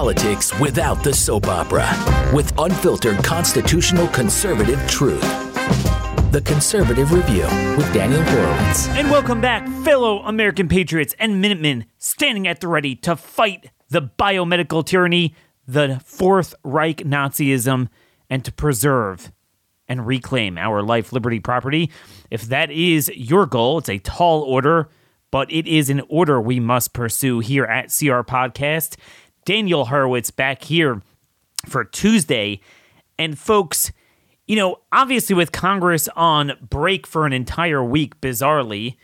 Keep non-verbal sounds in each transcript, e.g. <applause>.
politics without the soap opera with unfiltered constitutional conservative truth. The Conservative Review with Daniel Horowitz. And welcome back, fellow American patriots and Minutemen standing at the ready to fight the biomedical tyranny, the Fourth Reich Nazism, and to preserve and reclaim our life, liberty, property. If that is your goal, it's a tall order, but it is an order we must pursue here at CR Podcast. Daniel Horowitz back here for Tuesday. And folks, you know, obviously with Congress on break for an entire week, bizarrely,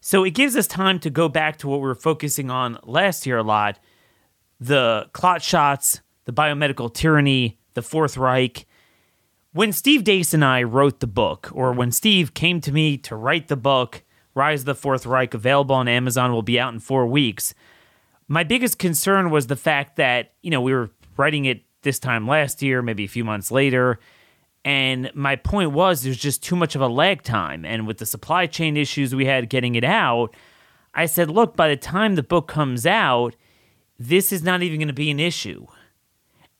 so it gives us time to go back to what we were focusing on last year a lot the clot shots, the biomedical tyranny, the Fourth Reich. When Steve Deace and I wrote the book, or when Steve came to me to write the book, Rise of the Fourth Reich, available on Amazon, will be out in four weeks. My biggest concern was the fact that, you know, we were writing it this time last year, maybe a few months later. And my point was there's just too much of a lag time. And with the supply chain issues we had getting it out, I said, look, by the time the book comes out, this is not even going to be an issue.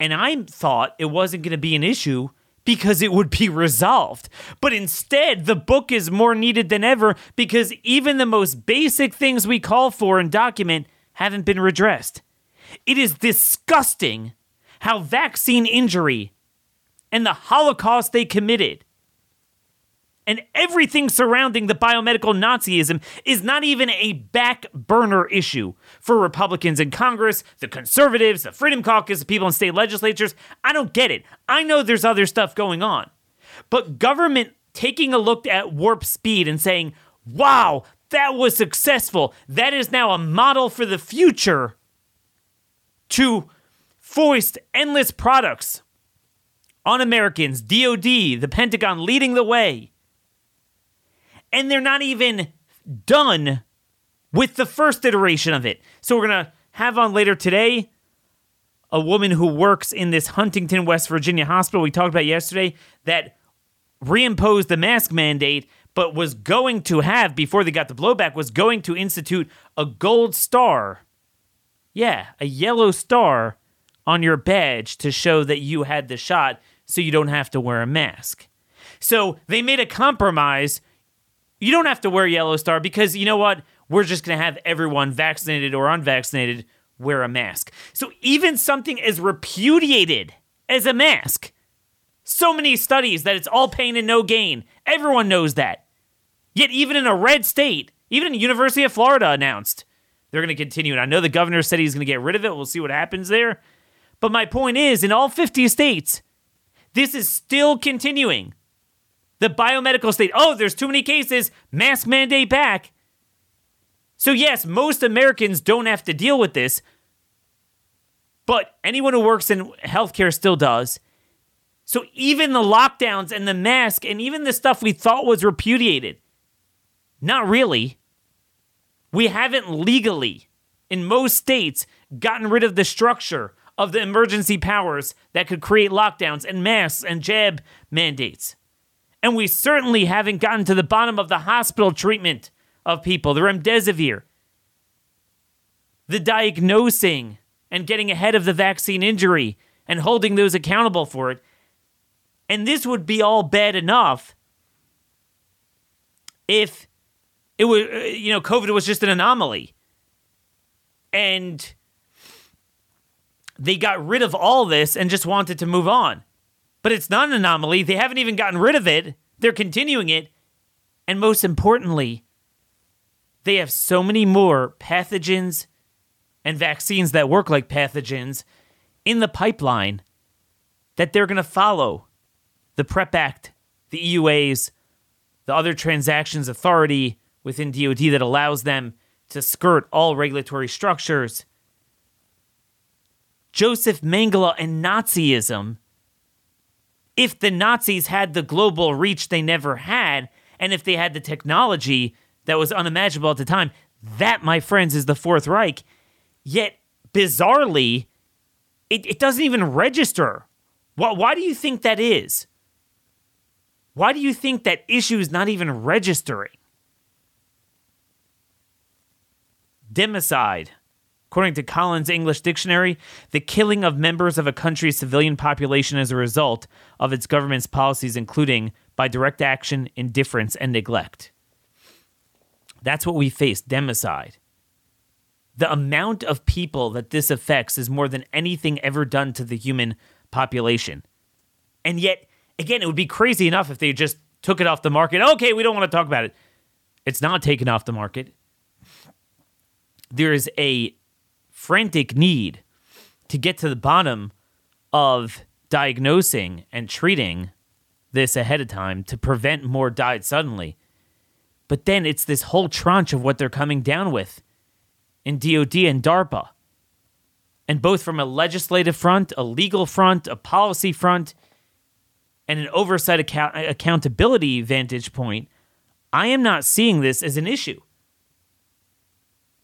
And I thought it wasn't going to be an issue because it would be resolved. But instead, the book is more needed than ever because even the most basic things we call for and document haven't been redressed. It is disgusting how vaccine injury and the Holocaust they committed and everything surrounding the biomedical Nazism is not even a back burner issue for Republicans in Congress, the conservatives, the Freedom Caucus, the people in state legislatures. I don't get it. I know there's other stuff going on. But government taking a look at warp speed and saying, wow, that was successful. That is now a model for the future to foist endless products on Americans, DOD, the Pentagon leading the way. And they're not even done with the first iteration of it. So we're going to have on later today a woman who works in this Huntington, West Virginia hospital we talked about yesterday that reimposed the mask mandate but was going to have, before they got the blowback, was going to institute a gold star. Yeah, a yellow star on your badge to show that you had the shot so you don't have to wear a mask. So they made a compromise. You don't have to wear yellow star because you know what? We're just going to have everyone, vaccinated or unvaccinated, wear a mask. So even something as repudiated as a mask so many studies that it's all pain and no gain. Everyone knows that. Yet, even in a red state, even in University of Florida announced they're going to continue. And I know the governor said he's going to get rid of it. We'll see what happens there. But my point is, in all 50 states, this is still continuing. The biomedical state, oh, there's too many cases, mask mandate back. So, yes, most Americans don't have to deal with this, but anyone who works in healthcare still does. So even the lockdowns and the mask and even the stuff we thought was repudiated, not really. We haven't legally, in most states, gotten rid of the structure of the emergency powers that could create lockdowns and masks and jab mandates. And we certainly haven't gotten to the bottom of the hospital treatment of people, the remdesivir, the diagnosing and getting ahead of the vaccine injury and holding those accountable for it and this would be all bad enough if it was, uh, you know, COVID was just an anomaly. And they got rid of all this and just wanted to move on. But it's not an anomaly. They haven't even gotten rid of it, they're continuing it. And most importantly, they have so many more pathogens and vaccines that work like pathogens in the pipeline that they're going to follow the PrEP Act, the EUAs, the other transactions authority within DoD that allows them to skirt all regulatory structures. Joseph Mengele and Nazism. If the Nazis had the global reach they never had, and if they had the technology that was unimaginable at the time, that, my friends, is the Fourth Reich. Yet, bizarrely, it, it doesn't even register. Why, why do you think that is? Why do you think that issue is not even registering? Democide, According to Collins English Dictionary, the killing of members of a country's civilian population as a result of its government's policies, including by direct action, indifference, and neglect. That's what we face democide. The amount of people that this affects is more than anything ever done to the human population. And yet, again, it would be crazy enough if they just took it off the market. Okay, we don't want to talk about it. It's not taken off the market. There is a frantic need to get to the bottom of diagnosing and treating this ahead of time to prevent more died suddenly. But then it's this whole tranche of what they're coming down with in DOD and DARPA. And both from a legislative front, a legal front, a policy front, and an oversight account- accountability vantage point, I am not seeing this as an issue.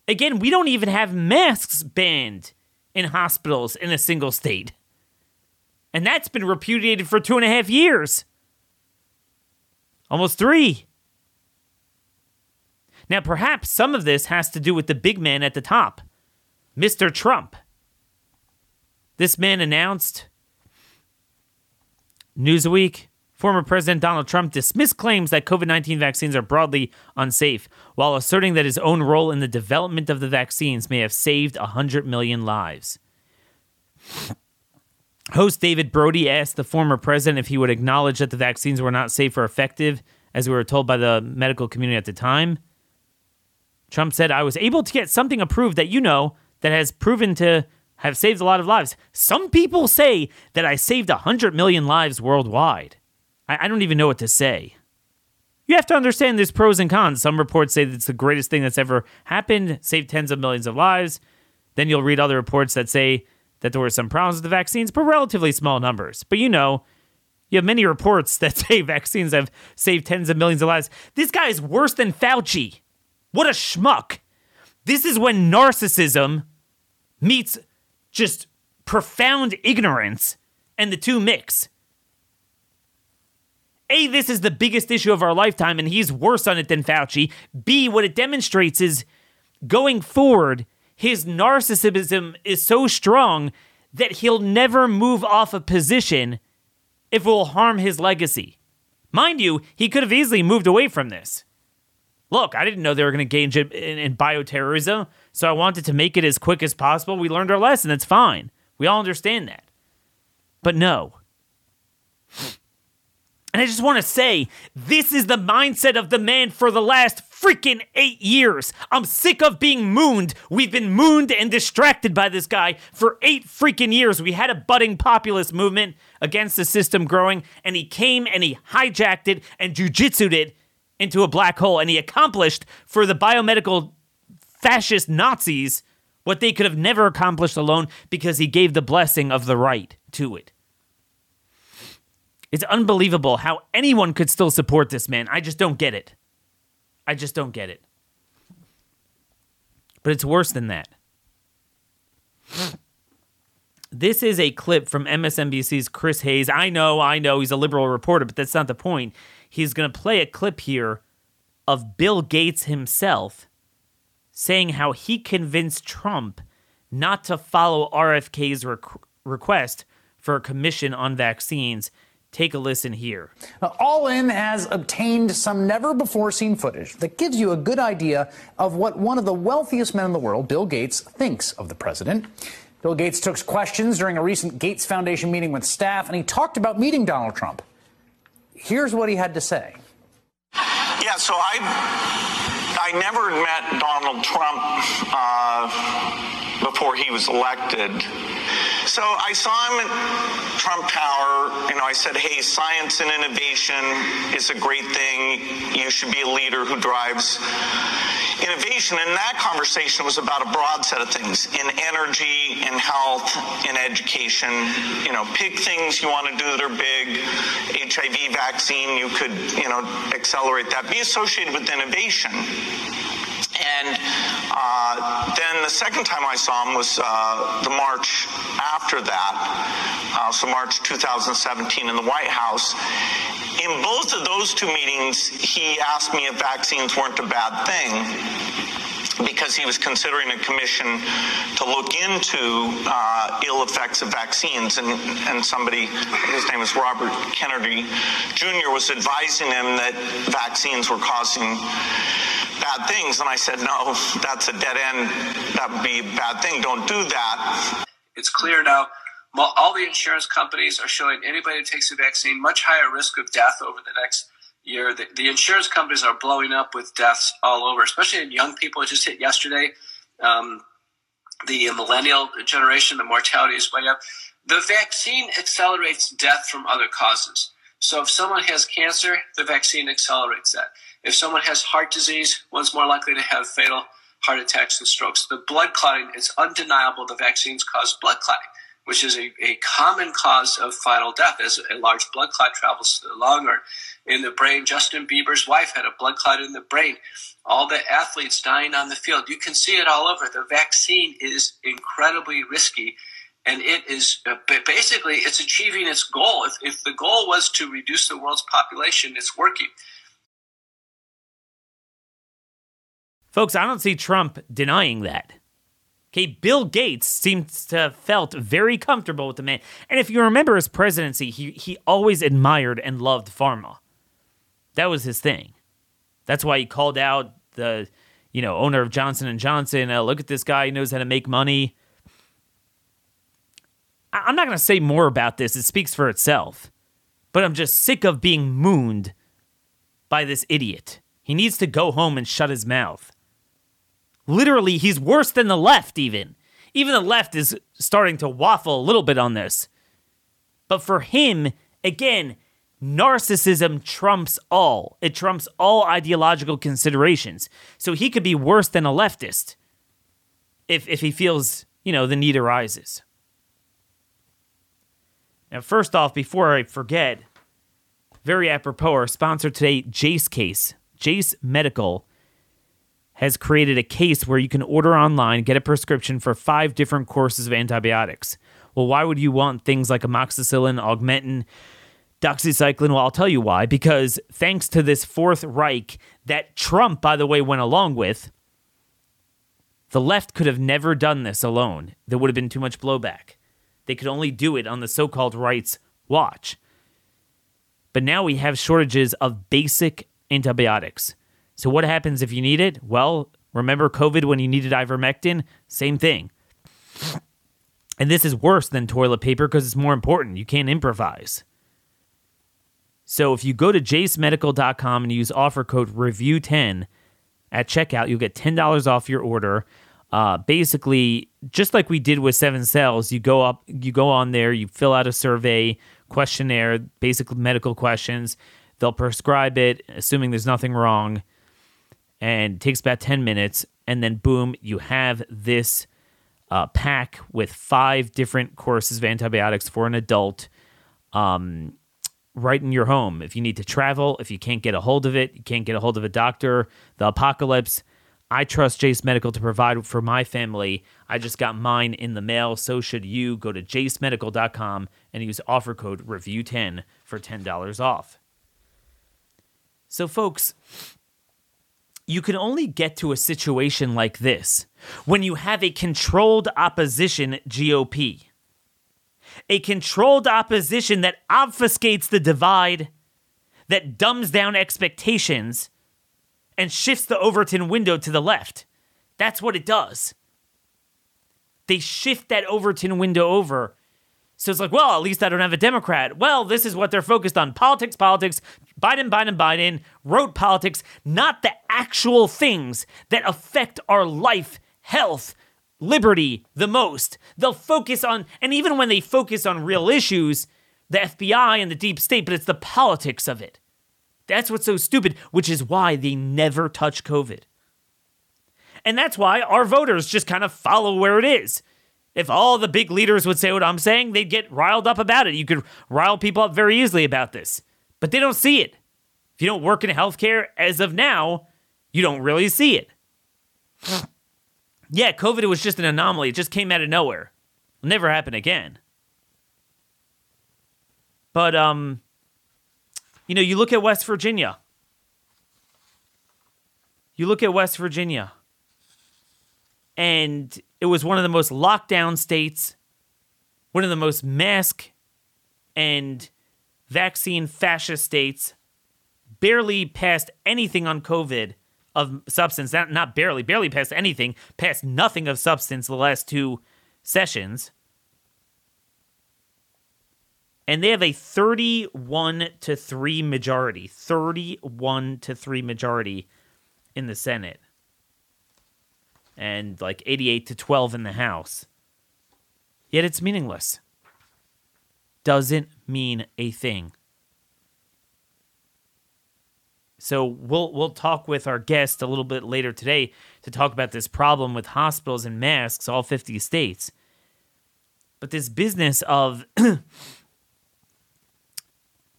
Again, we don't even have masks banned in hospitals in a single state. And that's been repudiated for two and a half years. Almost three. Now, perhaps some of this has to do with the big man at the top, Mr. Trump. This man announced Newsweek Former President Donald Trump dismissed claims that COVID 19 vaccines are broadly unsafe, while asserting that his own role in the development of the vaccines may have saved 100 million lives. Host David Brody asked the former president if he would acknowledge that the vaccines were not safe or effective, as we were told by the medical community at the time. Trump said, I was able to get something approved that you know that has proven to have saved a lot of lives. Some people say that I saved 100 million lives worldwide. I, I don't even know what to say. You have to understand there's pros and cons. Some reports say that it's the greatest thing that's ever happened, saved tens of millions of lives. Then you'll read other reports that say that there were some problems with the vaccines, but relatively small numbers. But you know, you have many reports <laughs> that say vaccines have saved tens of millions of lives. This guy is worse than Fauci. What a schmuck. This is when narcissism meets just profound ignorance and the two mix. A, this is the biggest issue of our lifetime, and he's worse on it than Fauci. B, what it demonstrates is going forward, his narcissism is so strong that he'll never move off a position if it will harm his legacy. Mind you, he could have easily moved away from this. Look, I didn't know they were going to engage in, in, in bioterrorism, so I wanted to make it as quick as possible. We learned our lesson. That's fine. We all understand that. But no. And I just want to say, this is the mindset of the man for the last freaking eight years. I'm sick of being mooned. We've been mooned and distracted by this guy for eight freaking years. We had a budding populist movement against the system growing, and he came and he hijacked it and jujitsued it into a black hole. And he accomplished for the biomedical fascist Nazis what they could have never accomplished alone because he gave the blessing of the right to it. It's unbelievable how anyone could still support this man. I just don't get it. I just don't get it. But it's worse than that. This is a clip from MSNBC's Chris Hayes. I know, I know, he's a liberal reporter, but that's not the point. He's going to play a clip here of Bill Gates himself saying how he convinced Trump not to follow RFK's requ- request for a commission on vaccines Take a listen here. Now, All In has obtained some never before seen footage that gives you a good idea of what one of the wealthiest men in the world, Bill Gates, thinks of the president. Bill Gates took questions during a recent Gates Foundation meeting with staff, and he talked about meeting Donald Trump. Here's what he had to say. Yeah, so I I never met Donald Trump uh, before he was elected. So I saw him at Trump Tower. You know, I said, hey, science and innovation is a great thing. You should be a leader who drives innovation. And that conversation was about a broad set of things in energy, in health, in education. You know, pick things you want to do that are big. HIV vaccine, you could, you know, accelerate that. Be associated with innovation. And uh, then the second time I saw him was uh, the March after that, uh, so March 2017 in the White House. In both of those two meetings, he asked me if vaccines weren't a bad thing. Because he was considering a commission to look into uh, ill effects of vaccines. And, and somebody, his name is Robert Kennedy Jr., was advising him that vaccines were causing bad things. And I said, no, that's a dead end. That would be a bad thing. Don't do that. It's clear now. All the insurance companies are showing anybody who takes a vaccine much higher risk of death over the next The, the, insurance companies are blowing up with deaths all over, especially in young people. It just hit yesterday. Um, the millennial generation, the mortality is way up. The vaccine accelerates death from other causes. So if someone has cancer, the vaccine accelerates that. If someone has heart disease, one's more likely to have fatal heart attacks and strokes. The blood clotting, it's undeniable the vaccines cause blood clotting which is a, a common cause of final death as a large blood clot travels to the lung or in the brain. Justin Bieber's wife had a blood clot in the brain. All the athletes dying on the field. You can see it all over. The vaccine is incredibly risky. And it is uh, basically it's achieving its goal. If, if the goal was to reduce the world's population, it's working. Folks, I don't see Trump denying that. Okay, Bill Gates seems to have felt very comfortable with the man. And if you remember his presidency, he, he always admired and loved pharma. That was his thing. That's why he called out the, you know, owner of Johnson and Johnson. Uh, look at this guy; he knows how to make money. I- I'm not going to say more about this. It speaks for itself. But I'm just sick of being mooned by this idiot. He needs to go home and shut his mouth. Literally, he's worse than the left, even. Even the left is starting to waffle a little bit on this. But for him, again, narcissism trumps all. It trumps all ideological considerations. So he could be worse than a leftist if, if he feels, you know, the need arises. Now, first off, before I forget, very apropos, our sponsor today, Jase Case. Jase Medical has created a case where you can order online, get a prescription for five different courses of antibiotics. Well, why would you want things like amoxicillin, augmentin, doxycycline? Well, I'll tell you why. Because thanks to this Fourth Reich that Trump, by the way, went along with, the left could have never done this alone. There would have been too much blowback. They could only do it on the so called right's watch. But now we have shortages of basic antibiotics. So, what happens if you need it? Well, remember COVID when you needed ivermectin? Same thing. And this is worse than toilet paper because it's more important. You can't improvise. So, if you go to jasemedical.com and use offer code REVIEW10 at checkout, you'll get $10 off your order. Uh, basically, just like we did with Seven Cells, you go up, you go on there, you fill out a survey, questionnaire, basic medical questions. They'll prescribe it, assuming there's nothing wrong and takes about 10 minutes. And then, boom, you have this uh, pack with five different courses of antibiotics for an adult um, right in your home. If you need to travel, if you can't get a hold of it, you can't get a hold of a doctor, the apocalypse. I trust Jase Medical to provide for my family. I just got mine in the mail. So should you. Go to jasemedical.com and use offer code REVIEW10 for $10 off. So, folks, you can only get to a situation like this when you have a controlled opposition GOP. A controlled opposition that obfuscates the divide, that dumbs down expectations, and shifts the Overton window to the left. That's what it does. They shift that Overton window over so it's like, well, at least I don't have a Democrat. Well, this is what they're focused on politics, politics, Biden, Biden, Biden, rote politics, not the actual things that affect our life, health, liberty the most. They'll focus on, and even when they focus on real issues, the FBI and the deep state, but it's the politics of it. That's what's so stupid, which is why they never touch COVID. And that's why our voters just kind of follow where it is. If all the big leaders would say what I'm saying, they'd get riled up about it. You could rile people up very easily about this, but they don't see it. If you don't work in healthcare as of now, you don't really see it. yeah, COVID was just an anomaly. It just came out of nowhere. It'll never happen again. But um you know, you look at West Virginia. You look at West Virginia. And it was one of the most lockdown states, one of the most mask and vaccine fascist states, barely passed anything on COVID of substance, not, not barely, barely passed anything, passed nothing of substance the last two sessions. And they have a 31 to 3 majority, 31 to 3 majority in the Senate. And like 88 to 12 in the House. Yet it's meaningless. Doesn't mean a thing. So we'll we'll talk with our guest a little bit later today to talk about this problem with hospitals and masks, all 50 states. But this business of <clears throat> the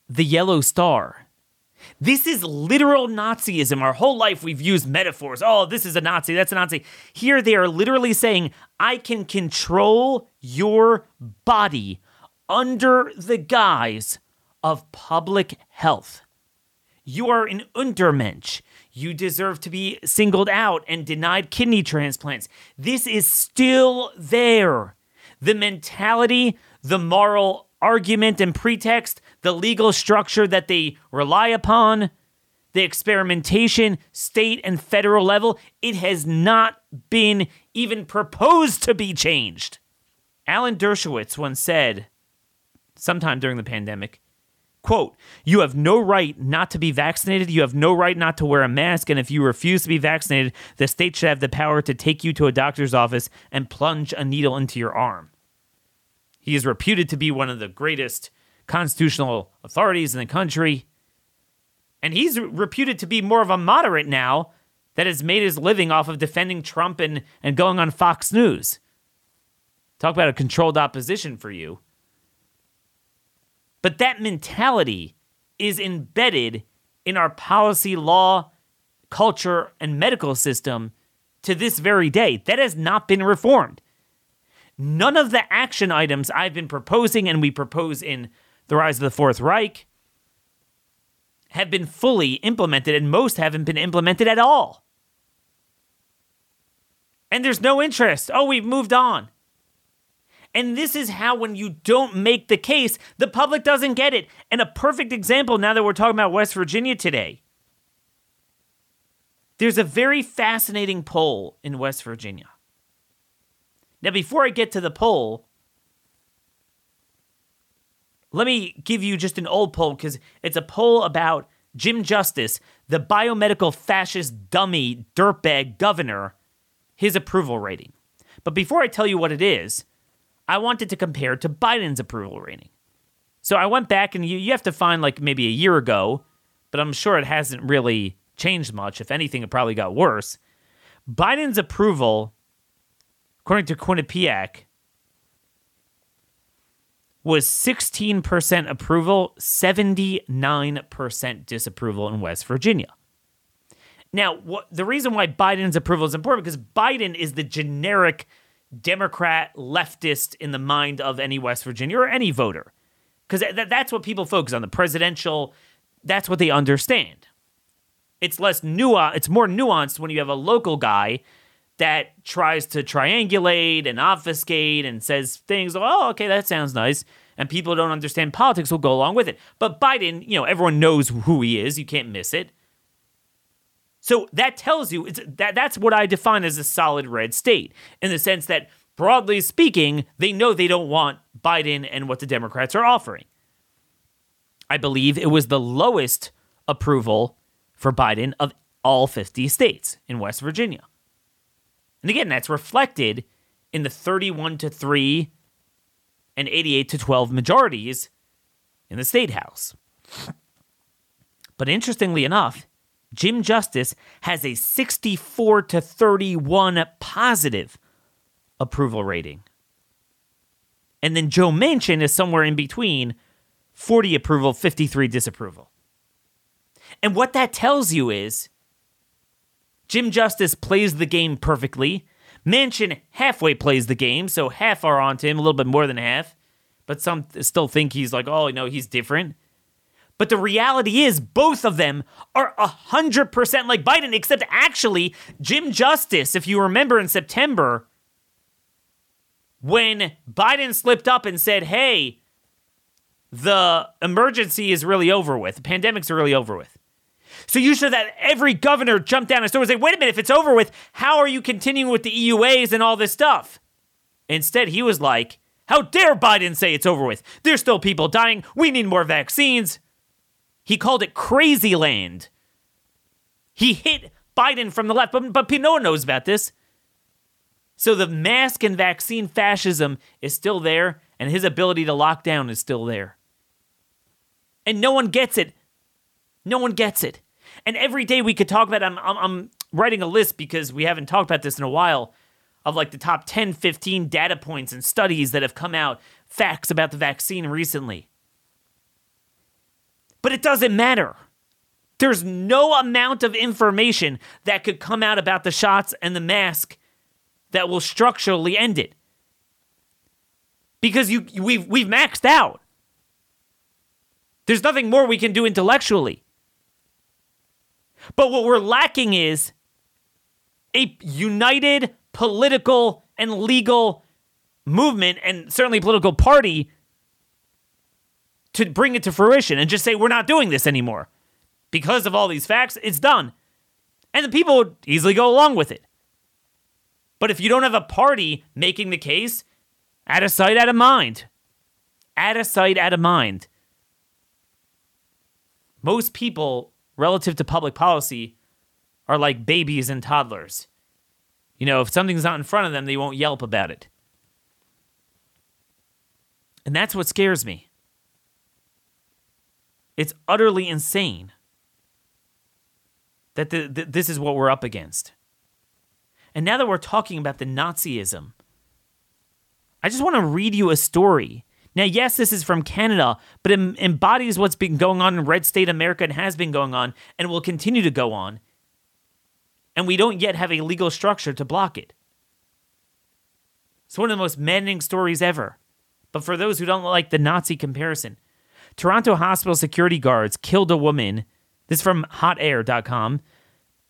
yellow star. This is literal Nazism. Our whole life we've used metaphors. Oh, this is a Nazi, that's a Nazi. Here they are literally saying, I can control your body under the guise of public health. You are an Untermensch. You deserve to be singled out and denied kidney transplants. This is still there. The mentality, the moral argument and pretext, the legal structure that they rely upon, the experimentation, state and federal level, it has not been even proposed to be changed. Alan Dershowitz once said, sometime during the pandemic, Quote, you have no right not to be vaccinated. You have no right not to wear a mask. And if you refuse to be vaccinated, the state should have the power to take you to a doctor's office and plunge a needle into your arm. He is reputed to be one of the greatest constitutional authorities in the country. And he's reputed to be more of a moderate now that has made his living off of defending Trump and, and going on Fox News. Talk about a controlled opposition for you. But that mentality is embedded in our policy, law, culture, and medical system to this very day. That has not been reformed. None of the action items I've been proposing and we propose in The Rise of the Fourth Reich have been fully implemented, and most haven't been implemented at all. And there's no interest. Oh, we've moved on. And this is how, when you don't make the case, the public doesn't get it. And a perfect example now that we're talking about West Virginia today. There's a very fascinating poll in West Virginia. Now, before I get to the poll, let me give you just an old poll because it's a poll about Jim Justice, the biomedical fascist dummy dirtbag governor, his approval rating. But before I tell you what it is, I wanted to compare to Biden's approval rating. So I went back and you, you have to find like maybe a year ago, but I'm sure it hasn't really changed much. If anything, it probably got worse. Biden's approval, according to Quinnipiac, was 16% approval, 79% disapproval in West Virginia. Now, what, the reason why Biden's approval is important because Biden is the generic Democrat leftist in the mind of any West Virginia or any voter. Because th- that's what people focus on the presidential, that's what they understand. It's less nuanced, it's more nuanced when you have a local guy that tries to triangulate and obfuscate and says things, oh, okay, that sounds nice. And people who don't understand politics will go along with it. But Biden, you know, everyone knows who he is. You can't miss it. So that tells you that that's what I define as a solid red state in the sense that broadly speaking, they know they don't want Biden and what the Democrats are offering. I believe it was the lowest approval for Biden of all 50 states in West Virginia. And again, that's reflected in the 31 to 3 and 88 to 12 majorities in the state house. But interestingly enough, Jim Justice has a 64 to 31 positive approval rating. And then Joe Manchin is somewhere in between 40 approval, 53 disapproval. And what that tells you is Jim Justice plays the game perfectly. Manchin halfway plays the game, so half are onto him, a little bit more than half. But some still think he's like, oh, no, he's different. But the reality is, both of them are 100% like Biden, except actually, Jim Justice, if you remember in September, when Biden slipped up and said, hey, the emergency is really over with, the pandemic's really over with. So you should that every governor jumped down and started wait a minute, if it's over with, how are you continuing with the EUAs and all this stuff? Instead, he was like, how dare Biden say it's over with? There's still people dying. We need more vaccines. He called it crazy land. He hit Biden from the left, but, but no one knows about this. So the mask and vaccine fascism is still there, and his ability to lock down is still there. And no one gets it. No one gets it. And every day we could talk about I'm, I'm, I'm writing a list because we haven't talked about this in a while of like the top 10, 15 data points and studies that have come out, facts about the vaccine recently. But it doesn't matter. There's no amount of information that could come out about the shots and the mask that will structurally end it. Because you we've we've maxed out. There's nothing more we can do intellectually. But what we're lacking is a united political and legal movement and certainly political party to bring it to fruition and just say we're not doing this anymore. Because of all these facts, it's done. And the people would easily go along with it. But if you don't have a party making the case, out of sight, out of mind. Out of sight, out of mind. Most people, relative to public policy, are like babies and toddlers. You know, if something's not in front of them, they won't yelp about it. And that's what scares me. It's utterly insane that the, the, this is what we're up against. And now that we're talking about the Nazism, I just want to read you a story. Now, yes, this is from Canada, but it embodies what's been going on in red state America and has been going on and will continue to go on and we don't yet have a legal structure to block it. It's one of the most maddening stories ever. But for those who don't like the Nazi comparison, Toronto hospital security guards killed a woman. This is from hotair.com.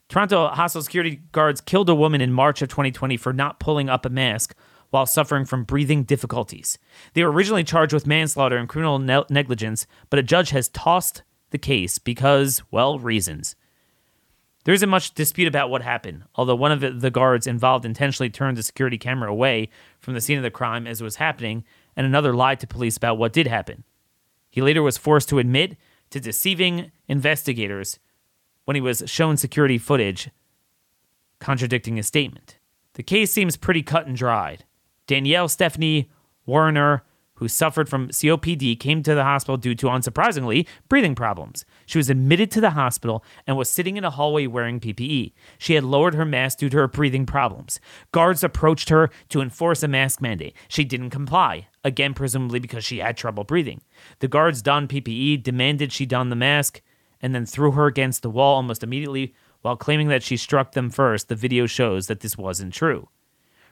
Toronto hospital security guards killed a woman in March of 2020 for not pulling up a mask while suffering from breathing difficulties. They were originally charged with manslaughter and criminal ne- negligence, but a judge has tossed the case because, well, reasons. There isn't much dispute about what happened, although one of the guards involved intentionally turned the security camera away from the scene of the crime as it was happening, and another lied to police about what did happen. He later was forced to admit to deceiving investigators when he was shown security footage contradicting his statement. The case seems pretty cut and dried. Danielle Stephanie Warner who suffered from COPD, came to the hospital due to, unsurprisingly, breathing problems. She was admitted to the hospital and was sitting in a hallway wearing PPE. She had lowered her mask due to her breathing problems. Guards approached her to enforce a mask mandate. She didn't comply, again, presumably because she had trouble breathing. The guards donned PPE, demanded she don the mask, and then threw her against the wall almost immediately while claiming that she struck them first. The video shows that this wasn't true.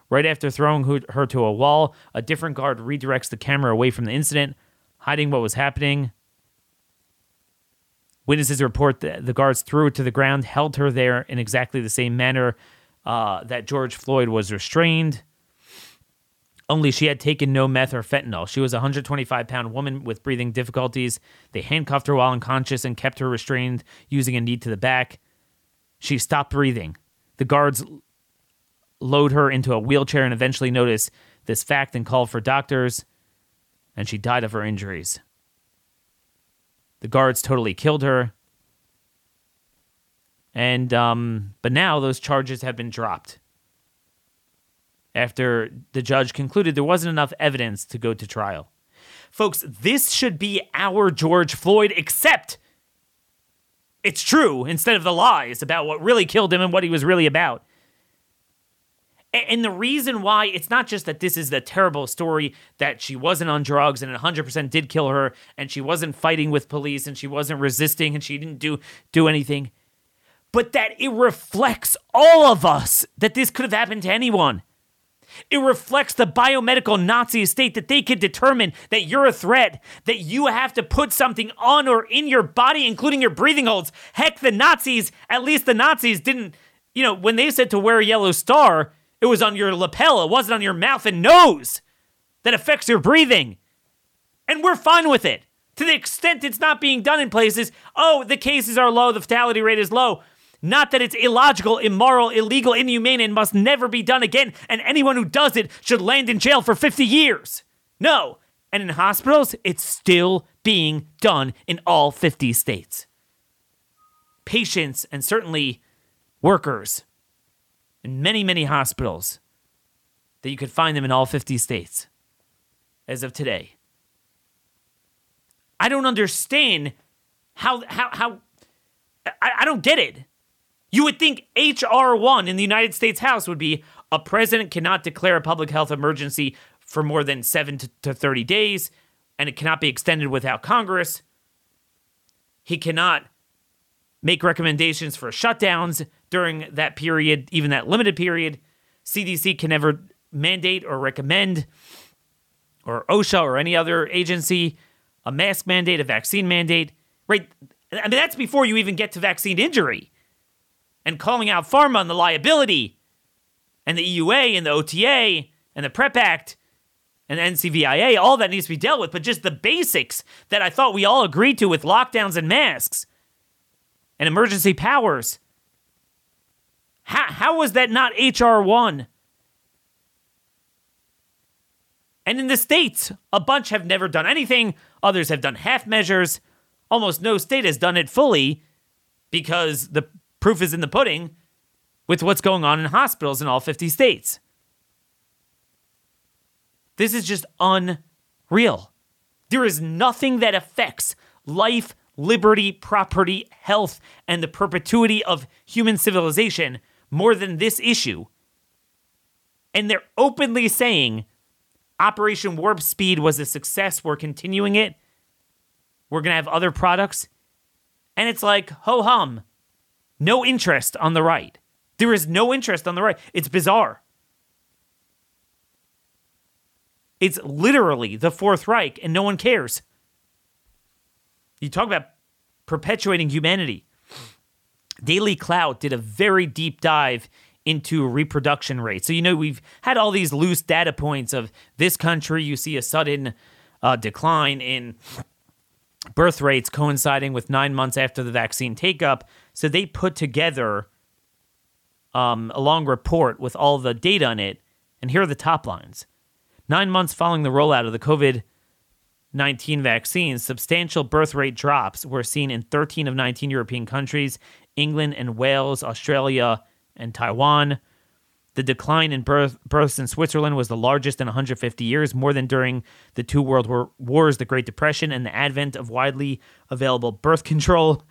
Right after throwing her to a wall, a different guard redirects the camera away from the incident, hiding what was happening. Witnesses report that the guards threw her to the ground, held her there in exactly the same manner uh, that George Floyd was restrained. Only she had taken no meth or fentanyl. She was a 125 pound woman with breathing difficulties. They handcuffed her while unconscious and kept her restrained using a knee to the back. She stopped breathing. The guards load her into a wheelchair and eventually notice this fact and call for doctors, and she died of her injuries. The guards totally killed her. And, um, but now those charges have been dropped. After the judge concluded there wasn't enough evidence to go to trial. Folks, this should be our George Floyd, except it's true instead of the lies about what really killed him and what he was really about. And the reason why it's not just that this is the terrible story that she wasn't on drugs and 100% did kill her and she wasn't fighting with police and she wasn't resisting and she didn't do do anything, but that it reflects all of us that this could have happened to anyone. It reflects the biomedical Nazi state that they could determine that you're a threat, that you have to put something on or in your body, including your breathing holes. Heck, the Nazis, at least the Nazis didn't, you know, when they said to wear a yellow star, it was on your lapel, it wasn't on your mouth and nose that affects your breathing. And we're fine with it. To the extent it's not being done in places, oh, the cases are low, the fatality rate is low. Not that it's illogical, immoral, illegal, inhumane, and must never be done again, and anyone who does it should land in jail for 50 years. No. And in hospitals, it's still being done in all 50 states. Patients and certainly workers in many, many hospitals that you could find them in all 50 states as of today. I don't understand how how how I, I don't get it. You would think HR1 in the United States House would be a president cannot declare a public health emergency for more than 7 to, to 30 days and it cannot be extended without Congress. He cannot make recommendations for shutdowns during that period, even that limited period. CDC can never mandate or recommend, or OSHA or any other agency, a mask mandate, a vaccine mandate, right? I mean, that's before you even get to vaccine injury and calling out pharma on the liability and the EUA and the OTA and the PrEP Act and the NCVIA, all that needs to be dealt with, but just the basics that I thought we all agreed to with lockdowns and masks and emergency powers. How, how was that not HR1? And in the states, a bunch have never done anything, others have done half measures. Almost no state has done it fully because the proof is in the pudding with what's going on in hospitals in all 50 states. This is just unreal. There is nothing that affects life, liberty, property, health, and the perpetuity of human civilization more than this issue. And they're openly saying Operation Warp Speed was a success. We're continuing it. We're going to have other products. And it's like, ho hum, no interest on the right. There is no interest on the right. It's bizarre. It's literally the Fourth Reich, and no one cares. You talk about perpetuating humanity. Daily Clout did a very deep dive into reproduction rates. So, you know, we've had all these loose data points of this country, you see a sudden uh, decline in birth rates coinciding with nine months after the vaccine take up. So, they put together um, a long report with all the data on it. And here are the top lines. Nine months following the rollout of the COVID 19 vaccines, substantial birth rate drops were seen in 13 of 19 European countries, England and Wales, Australia, and Taiwan. The decline in birth, births in Switzerland was the largest in 150 years, more than during the two world war, wars, the Great Depression, and the advent of widely available birth control.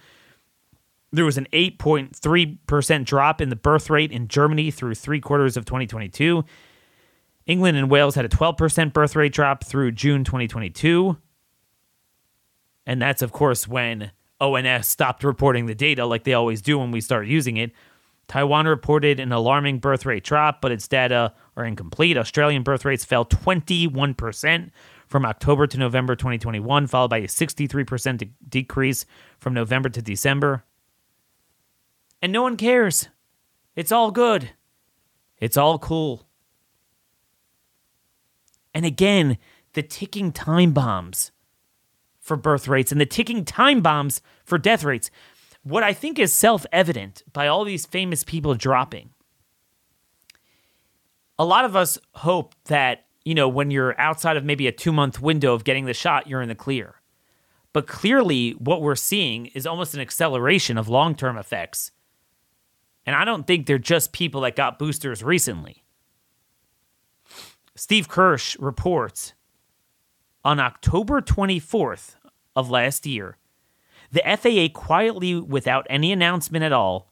There was an 8.3% drop in the birth rate in Germany through three quarters of 2022. England and Wales had a 12% birth rate drop through June 2022. And that's, of course, when ONS stopped reporting the data like they always do when we start using it. Taiwan reported an alarming birth rate drop, but its data are incomplete. Australian birth rates fell 21% from October to November 2021, followed by a 63% de- decrease from November to December. And no one cares. It's all good. It's all cool. And again, the ticking time bombs for birth rates and the ticking time bombs for death rates. What I think is self evident by all these famous people dropping. A lot of us hope that, you know, when you're outside of maybe a two month window of getting the shot, you're in the clear. But clearly, what we're seeing is almost an acceleration of long term effects. And I don't think they're just people that got boosters recently. Steve Kirsch reports on October 24th of last year, the FAA quietly, without any announcement at all,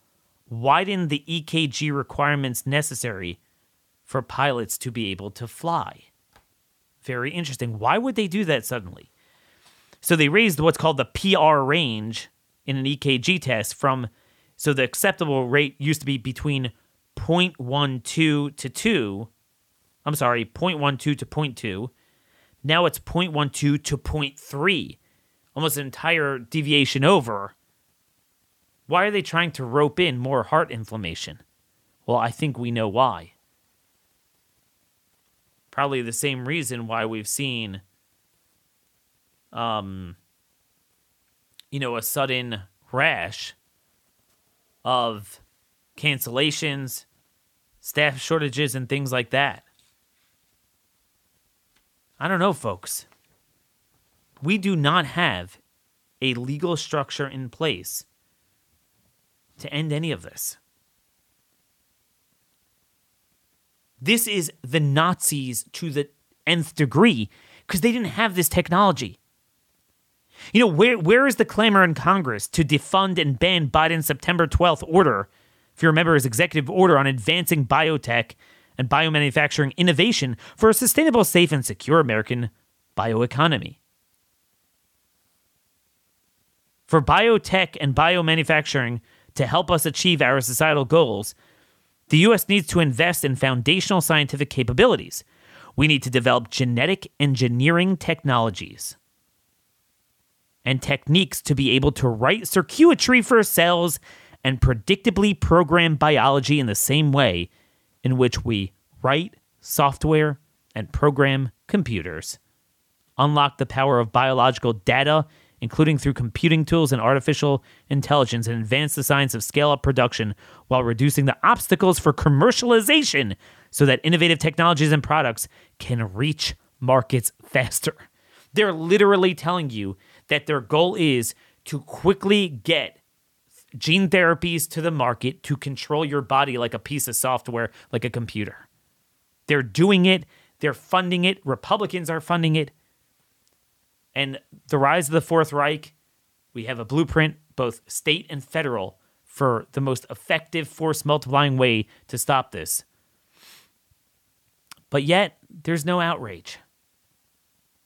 widened the EKG requirements necessary for pilots to be able to fly. Very interesting. Why would they do that suddenly? So they raised what's called the PR range in an EKG test from so the acceptable rate used to be between 0.12 to 2 I'm sorry, 0.12 to 0.2. Now it's 0.12 to 0.3, almost an entire deviation over. Why are they trying to rope in more heart inflammation? Well, I think we know why. Probably the same reason why we've seen, um, you know, a sudden rash of cancellations, staff shortages, and things like that. I don't know, folks. We do not have a legal structure in place to end any of this. This is the Nazis to the nth degree because they didn't have this technology. You know, where where is the clamor in Congress to defund and ban Biden's September 12th order? If you remember his executive order on advancing biotech and biomanufacturing innovation for a sustainable, safe, and secure American bioeconomy. For biotech and biomanufacturing to help us achieve our societal goals, the U.S. needs to invest in foundational scientific capabilities. We need to develop genetic engineering technologies and techniques to be able to write circuitry for cells and predictably program biology in the same way in which we write software and program computers. Unlock the power of biological data, including through computing tools and artificial intelligence, and advance the science of scale up production while reducing the obstacles for commercialization so that innovative technologies and products can reach markets faster. They're literally telling you that their goal is to quickly get gene therapies to the market to control your body like a piece of software, like a computer. They're doing it, they're funding it, Republicans are funding it. And the rise of the Fourth Reich, we have a blueprint, both state and federal, for the most effective force multiplying way to stop this. But yet, there's no outrage.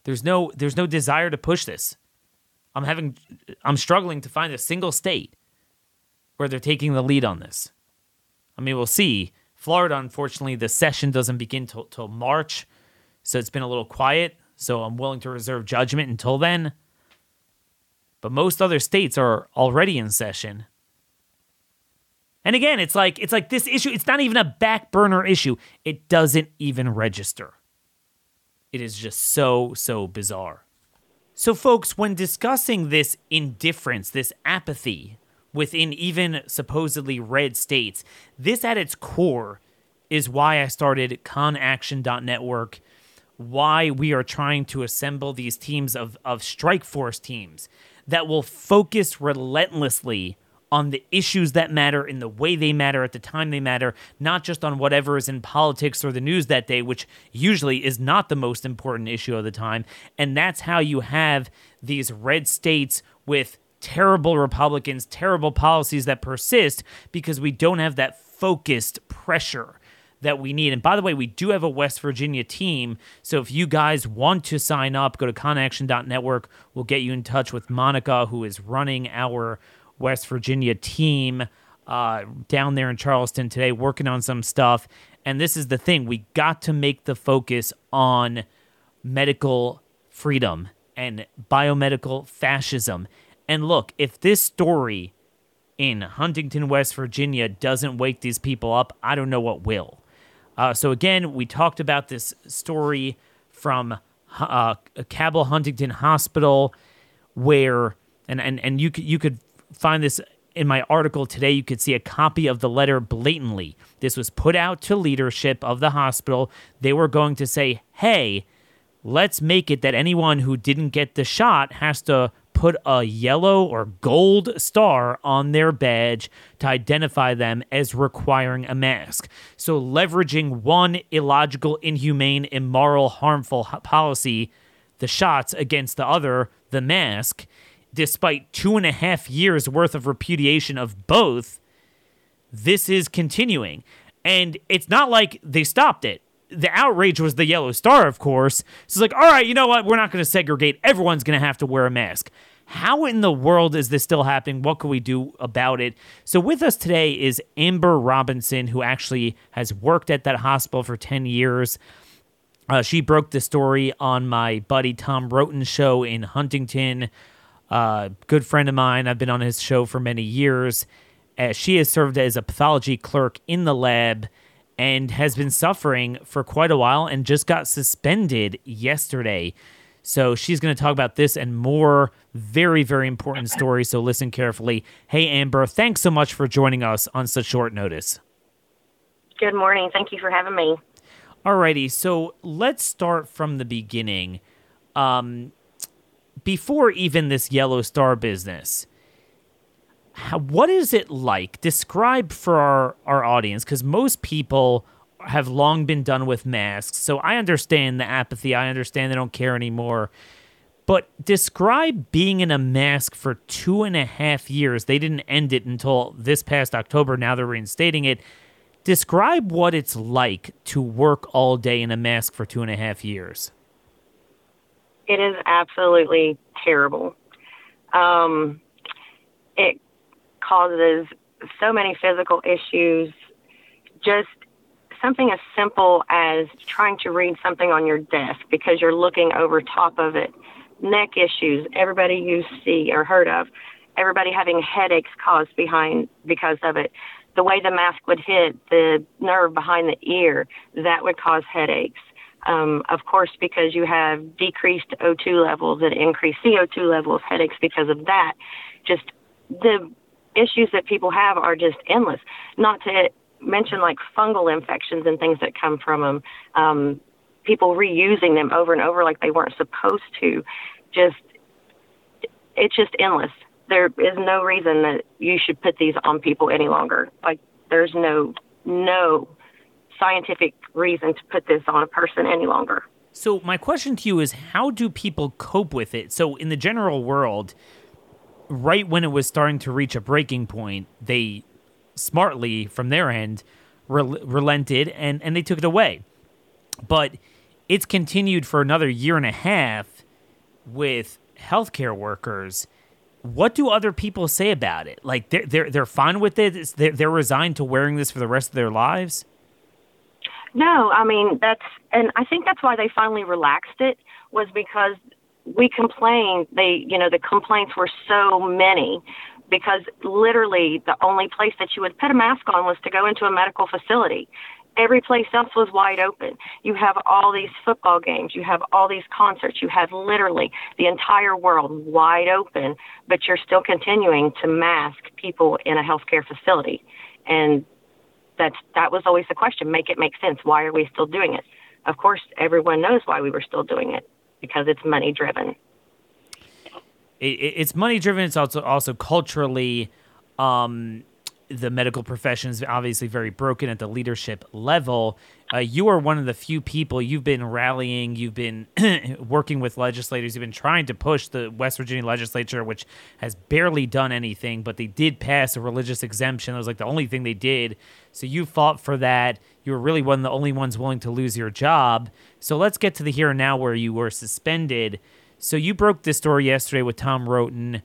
There's no there's no desire to push this. I'm having I'm struggling to find a single state where they're taking the lead on this. I mean, we'll see. Florida, unfortunately, the session doesn't begin till, till March, so it's been a little quiet. So I'm willing to reserve judgment until then. But most other states are already in session. And again, it's like it's like this issue, it's not even a back burner issue. It doesn't even register. It is just so, so bizarre. So, folks, when discussing this indifference, this apathy within even supposedly red states. This at its core is why I started conaction.network, why we are trying to assemble these teams of, of strike force teams that will focus relentlessly on the issues that matter in the way they matter at the time they matter, not just on whatever is in politics or the news that day, which usually is not the most important issue of the time. And that's how you have these red states with terrible Republicans, terrible policies that persist because we don't have that focused pressure that we need. And by the way, we do have a West Virginia team. So if you guys want to sign up, go to conaction.network. We'll get you in touch with Monica, who is running our West Virginia team uh, down there in Charleston today, working on some stuff. And this is the thing we got to make the focus on medical freedom and biomedical fascism and look, if this story in Huntington, West Virginia doesn't wake these people up, I don't know what will. Uh, so, again, we talked about this story from uh, Cabell Huntington Hospital, where, and, and, and you, you could find this in my article today. You could see a copy of the letter blatantly. This was put out to leadership of the hospital. They were going to say, hey, let's make it that anyone who didn't get the shot has to put a yellow or gold star on their badge to identify them as requiring a mask. So, leveraging one illogical, inhumane, immoral, harmful policy, the shots, against the other, the mask, despite two and a half years worth of repudiation of both, this is continuing. And it's not like they stopped it the outrage was the yellow star, of course. So it's like, all right, you know what? We're not going to segregate. Everyone's going to have to wear a mask. How in the world is this still happening? What can we do about it? So, with us today is Amber Robinson, who actually has worked at that hospital for 10 years. Uh, she broke the story on my buddy Tom Roten show in Huntington. Uh, good friend of mine. I've been on his show for many years. Uh, she has served as a pathology clerk in the lab and has been suffering for quite a while and just got suspended yesterday. So she's going to talk about this and more very, very important stories. So listen carefully. Hey, Amber, thanks so much for joining us on such short notice. Good morning. Thank you for having me. Alrighty, so let's start from the beginning. Um, before even this yellow star business, how, what is it like? Describe for our, our audience, because most people have long been done with masks. So I understand the apathy. I understand they don't care anymore. But describe being in a mask for two and a half years. They didn't end it until this past October. Now they're reinstating it. Describe what it's like to work all day in a mask for two and a half years. It is absolutely terrible. Um, it causes so many physical issues. Just something as simple as trying to read something on your desk because you're looking over top of it. Neck issues, everybody you see or heard of. Everybody having headaches caused behind because of it the way the mask would hit the nerve behind the ear, that would cause headaches. Um, of course, because you have decreased O2 levels and increased CO2 levels, headaches because of that. Just the issues that people have are just endless. Not to mention like fungal infections and things that come from them. Um, people reusing them over and over like they weren't supposed to. Just, it's just endless there is no reason that you should put these on people any longer. Like there's no no scientific reason to put this on a person any longer. So my question to you is how do people cope with it? So in the general world, right when it was starting to reach a breaking point, they smartly from their end rel- relented and and they took it away. But it's continued for another year and a half with healthcare workers what do other people say about it? Like they're they're they're fine with it. They're, they're resigned to wearing this for the rest of their lives. No, I mean that's, and I think that's why they finally relaxed it was because we complained. They, you know, the complaints were so many because literally the only place that you would put a mask on was to go into a medical facility. Every place else was wide open. You have all these football games, you have all these concerts, you have literally the entire world wide open, but you're still continuing to mask people in a healthcare facility. And that's that was always the question, make it make sense. Why are we still doing it? Of course, everyone knows why we were still doing it because it's money driven. It's money driven. It's also also culturally um, the medical profession is obviously very broken at the leadership level. Uh, you are one of the few people you've been rallying, you've been <clears throat> working with legislators, you've been trying to push the West Virginia legislature, which has barely done anything, but they did pass a religious exemption. That was like the only thing they did. So you fought for that. You were really one of the only ones willing to lose your job. So let's get to the here and now where you were suspended. So you broke this story yesterday with Tom Roten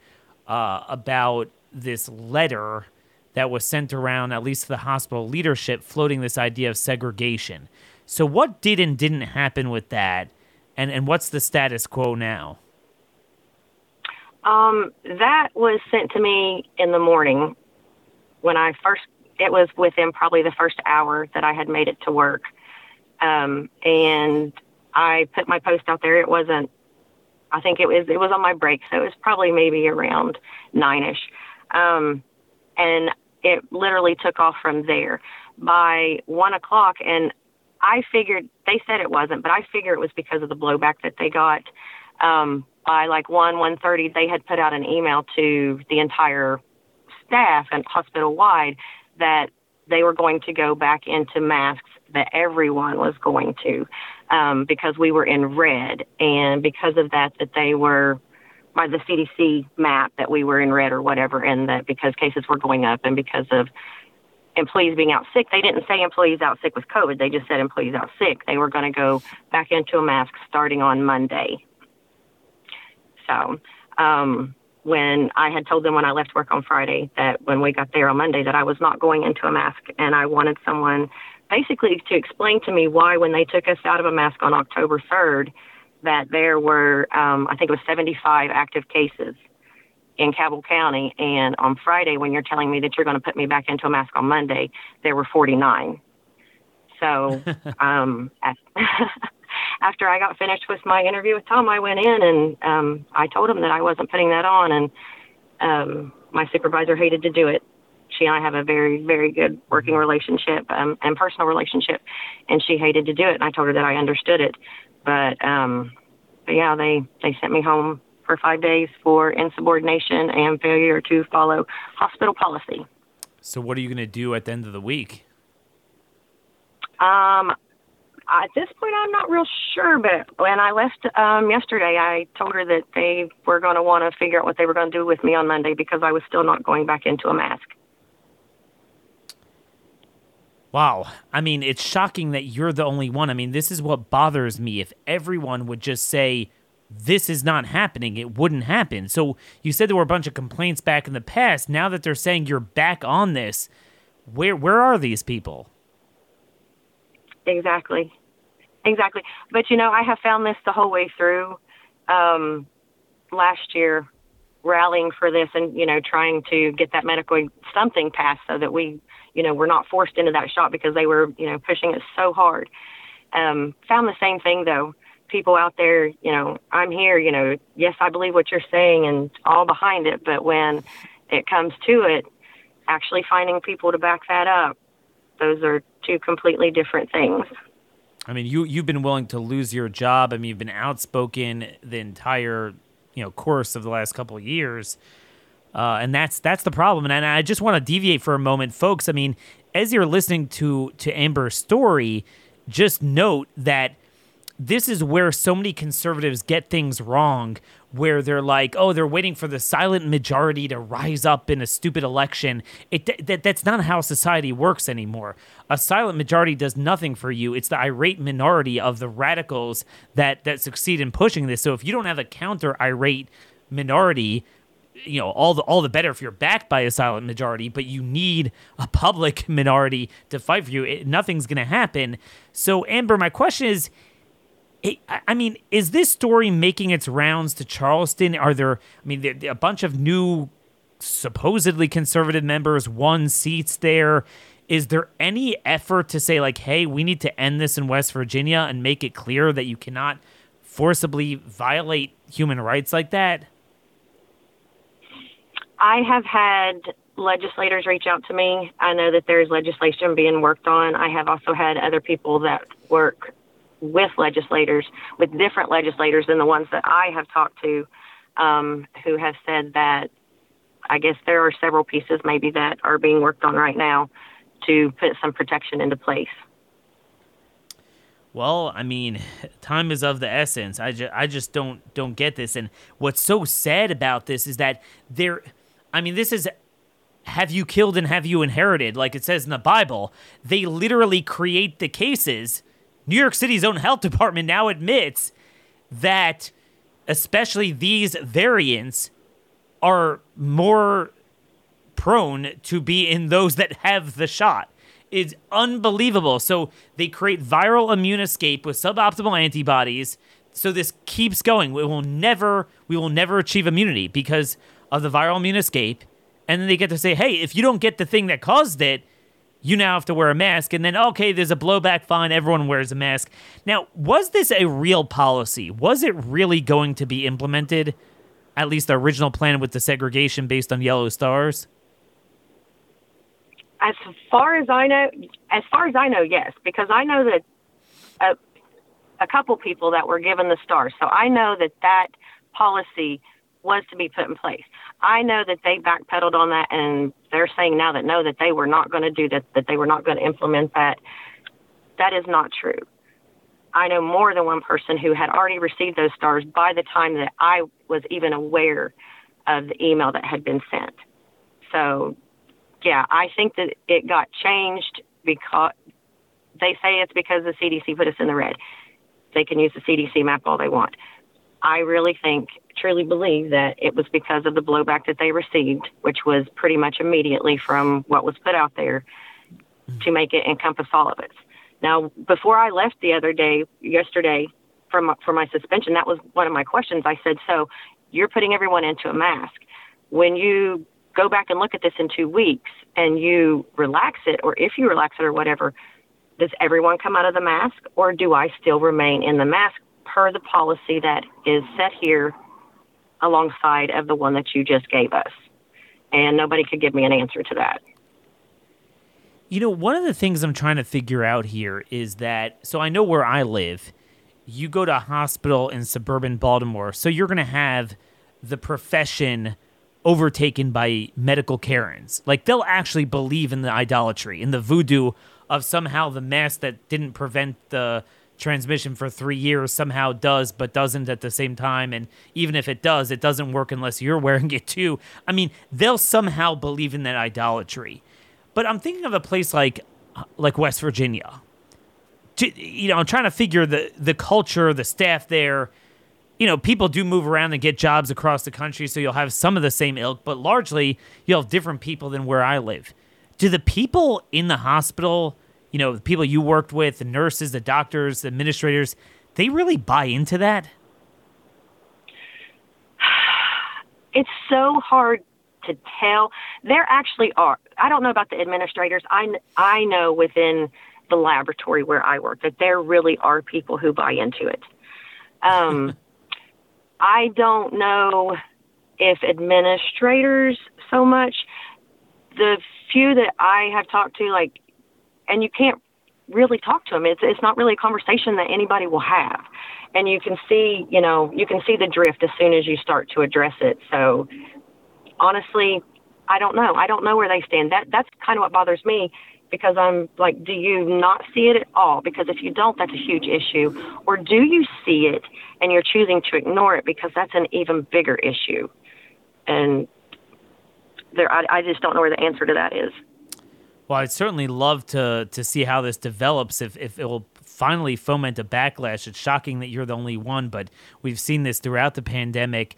uh, about this letter that was sent around, at least to the hospital leadership, floating this idea of segregation. So, what did and didn't happen with that, and and what's the status quo now? Um, that was sent to me in the morning when I first. It was within probably the first hour that I had made it to work, um, and I put my post out there. It wasn't. I think it was. It was on my break, so it was probably maybe around nine ish. Um, and it literally took off from there by one o'clock. And I figured they said it wasn't, but I figure it was because of the blowback that they got. Um, by like one one thirty, they had put out an email to the entire staff and hospital wide that they were going to go back into masks. That everyone was going to, um, because we were in red, and because of that, that they were by the CDC map that we were in red or whatever, and that because cases were going up and because of employees being out sick, they didn't say employees out sick with COVID. They just said employees out sick. They were going to go back into a mask starting on Monday. So, um, when I had told them when I left work on Friday that when we got there on Monday that I was not going into a mask and I wanted someone basically to explain to me why, when they took us out of a mask on October 3rd, that there were, um, I think it was 75 active cases in Cabell County. And on Friday, when you're telling me that you're going to put me back into a mask on Monday, there were 49. So <laughs> um, <laughs> after I got finished with my interview with Tom, I went in and um, I told him that I wasn't putting that on. And um, my supervisor hated to do it. She and I have a very, very good working relationship um, and personal relationship, and she hated to do it. And I told her that I understood it, but, um, but yeah, they they sent me home for five days for insubordination and failure to follow hospital policy. So, what are you going to do at the end of the week? Um, at this point, I'm not real sure, but when I left um, yesterday, I told her that they were going to want to figure out what they were going to do with me on Monday because I was still not going back into a mask. Wow. I mean, it's shocking that you're the only one. I mean, this is what bothers me. If everyone would just say, this is not happening, it wouldn't happen. So you said there were a bunch of complaints back in the past. Now that they're saying you're back on this, where where are these people? Exactly. Exactly. But you know, I have found this the whole way through. Um, last year, rallying for this and you know trying to get that medical something passed so that we you know we're not forced into that shop because they were you know pushing us so hard. Um, found the same thing though. People out there, you know, I'm here. You know, yes, I believe what you're saying and all behind it. But when it comes to it, actually finding people to back that up, those are two completely different things. I mean, you you've been willing to lose your job. I mean, you've been outspoken the entire you know course of the last couple of years, uh, and that's that's the problem. And I just want to deviate for a moment, folks. I mean, as you're listening to to Amber's story, just note that this is where so many conservatives get things wrong where they're like, oh, they're waiting for the silent majority to rise up in a stupid election. It that, that's not how society works anymore. A silent majority does nothing for you. It's the irate minority of the radicals that that succeed in pushing this. So if you don't have a counter irate minority, you know all the all the better if you're backed by a silent majority but you need a public <laughs> minority to fight for you it, nothing's going to happen so amber my question is I mean, is this story making its rounds to Charleston? Are there, I mean, a bunch of new supposedly conservative members won seats there. Is there any effort to say, like, hey, we need to end this in West Virginia and make it clear that you cannot forcibly violate human rights like that? I have had legislators reach out to me. I know that there's legislation being worked on. I have also had other people that work with legislators, with different legislators than the ones that I have talked to, um, who have said that I guess there are several pieces maybe that are being worked on right now to put some protection into place. Well, I mean, time is of the essence. I just, I just don't don't get this. And what's so sad about this is that there, I mean, this is have you killed and have you inherited, like it says in the Bible. They literally create the cases New York City's own health <laughs> department now admits that especially these variants are more prone to be in those that have the shot. It's unbelievable. So they create viral immune escape with suboptimal antibodies. So this keeps going. We will never we will never achieve immunity because of the viral immune escape. And then they get to say, hey, if you don't get the thing that caused it, you now have to wear a mask. And then, okay, there's a blowback fine. Everyone wears a mask. Now, was this a real policy? Was it really going to be implemented? At least the original plan with the segregation based on yellow stars? As far as I know, as far as I know, yes, because I know that a, a couple people that were given the stars. So I know that that policy was to be put in place. I know that they backpedaled on that and they're saying now that no, that they were not going to do that, that they were not going to implement that. That is not true. I know more than one person who had already received those stars by the time that I was even aware of the email that had been sent. So, yeah, I think that it got changed because they say it's because the CDC put us in the red. They can use the CDC map all they want. I really think, truly believe that it was because of the blowback that they received, which was pretty much immediately from what was put out there. to make it encompass all of us. Now, before I left the other day, yesterday, from for my suspension, that was one of my questions. I said, "So, you're putting everyone into a mask. When you go back and look at this in two weeks and you relax it, or if you relax it or whatever, does everyone come out of the mask, or do I still remain in the mask per the policy that is set here alongside of the one that you just gave us?" And nobody could give me an answer to that. You know, one of the things I'm trying to figure out here is that so I know where I live. You go to a hospital in suburban Baltimore, so you're going to have the profession overtaken by medical Karens. Like they'll actually believe in the idolatry, in the voodoo of somehow the mask that didn't prevent the transmission for three years somehow does, but doesn't at the same time. And even if it does, it doesn't work unless you're <laughs> wearing it too. I mean, they'll somehow believe in that idolatry. But I'm thinking of a place like like West Virginia. You know, I'm trying to figure the the culture, the staff there. You know, people do move around and get jobs across the country, so you'll have some of the same ilk, but largely you'll have different people than where I live. Do the people in the hospital, you know, the people you worked with, the nurses, the doctors, the administrators, they really buy into that? <sighs> It's so hard to tell. There actually are. I don't know about the administrators. I I know within the laboratory where I work that there really are people who buy into it. Um, <laughs> I don't know if administrators so much. The few that I have talked to, like, and you can't really talk to them. It's it's not really a conversation that anybody will have, and you can see, you know, you can see the drift as soon as you start to address it. So honestly, I don't know. I don't know where they stand. That that's kind of what bothers me because I'm like, do you not see it at all? Because if you don't, that's a huge issue. Or do you see it and you're choosing to ignore it because that's an even bigger issue? And there, I, I just don't know where the answer to that is. Well, I'd certainly love to to see how this develops. If if it will finally foment a backlash, it's shocking that you're the only one, but we've seen this throughout the pandemic.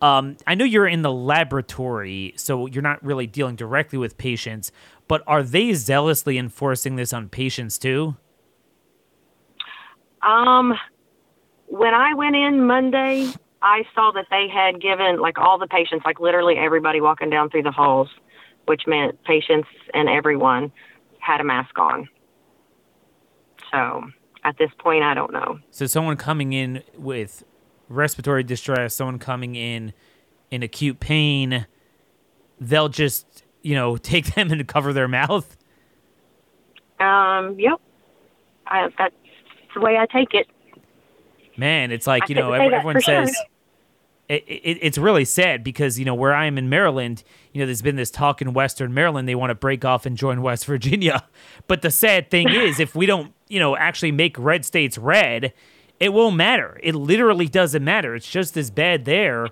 Um, I know you're in the laboratory, so you're not really dealing directly with patients, but are they zealously enforcing this on patients too? Um, when I went in Monday, I saw that they had given like all the patients, like literally everybody walking down through the halls, which meant patients and everyone had a mask on. So at this point, I don't know. So someone coming in with respiratory distress, someone coming in in acute pain, they'll just, you know, <laughs> take them and cover their mouth? Um, yep. I, that's the way I take it. Man, it's like, you know, everyone says sure. It, it, it's really sad because, you know, where I am in Maryland, you know, there's been this talk in Western Maryland, they want to break off and join West Virginia. <laughs> But the sad thing <laughs> is, if we don't, you know, actually make red states red, it won't matter. It literally doesn't matter. It's just as bad there.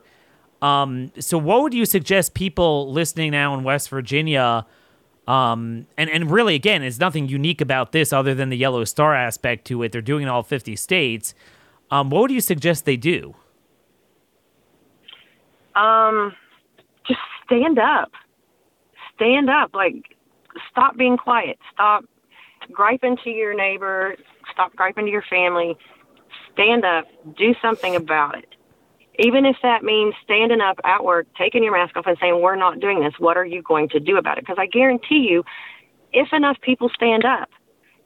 Um, so, what would you suggest people listening now in West Virginia? Um, and and really, again, it's nothing unique about this other than the yellow star aspect to it. They're doing it in all fifty states. Um, what would you suggest they do? Um, just stand up. Stand up. Like, stop being quiet. Stop griping to your neighbor. Stop griping to your family stand up, do something about it. Even if that means standing up at work, taking your mask off, and saying, We're not doing this, what are you going to do about it? Because I guarantee you, if enough people stand up,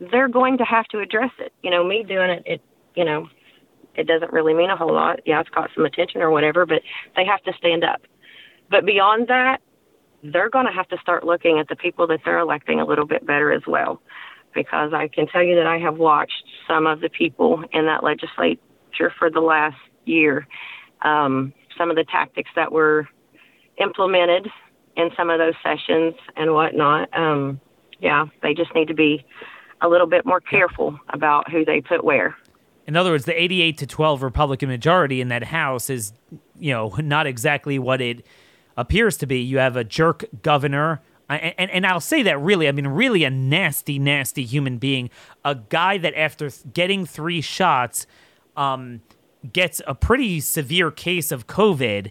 they're going to have to address it. You know, me doing it, it, you know, it doesn't really mean a whole lot. Yeah, it's got some attention or whatever, but they have to stand up. But beyond that, they're going to have to start looking at the people that they're electing a little bit better as well because I can tell you that I have watched some of the people in that legislature for the last year. Um, some of the tactics that were implemented in some of those sessions and whatnot. Um, yeah, they just need to be a little bit more careful about who they put where. In other words, the 88 to 12 Republican majority in that House is, you know, <laughs> not exactly what it appears to be. You have a jerk governor and, and I'll say that really, I mean, really a nasty, nasty human being. A guy that after getting three shots um, gets a pretty severe case of COVID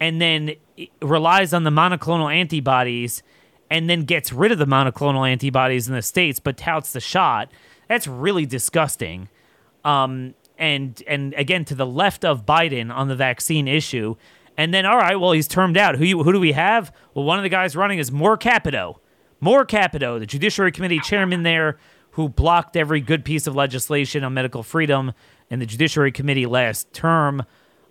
and then relies on the monoclonal antibodies and then gets rid of the monoclonal antibodies in the states but touts the shot. That's really disgusting. Um, and and again to the left of Biden on the vaccine issue. And then all right, well he's termed out. Who you, who do we have? Well, one of the guys running is Moore Capito. Moore Capito, the Judiciary Committee chairman there, who blocked every good piece of legislation on medical freedom in the Judiciary Committee last term.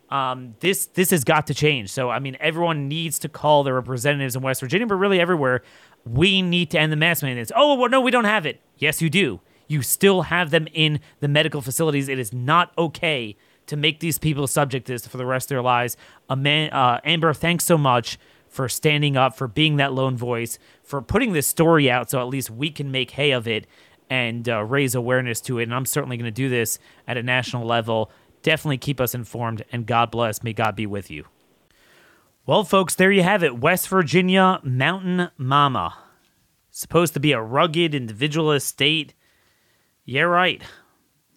Um, this this has got to change. So I mean, everyone needs to call their representatives in West Virginia, but really everywhere. We need to end the mask mandates. Oh well, no, we don't have it. Yes, you do. You still have them in the medical facilities. It is not okay to make these people subject to this for the rest of their lives. Uh, Amber, thanks so much for standing up, for being that lone voice, for putting this story out so at least we can make hay of it and uh, raise awareness to it. And I'm certainly going to do this at a national level. Definitely keep us informed, and God bless. May God be with you. Well, folks, there you have it. West Virginia Mountain Mama. Supposed to be a rugged, individualist state. Yeah, right.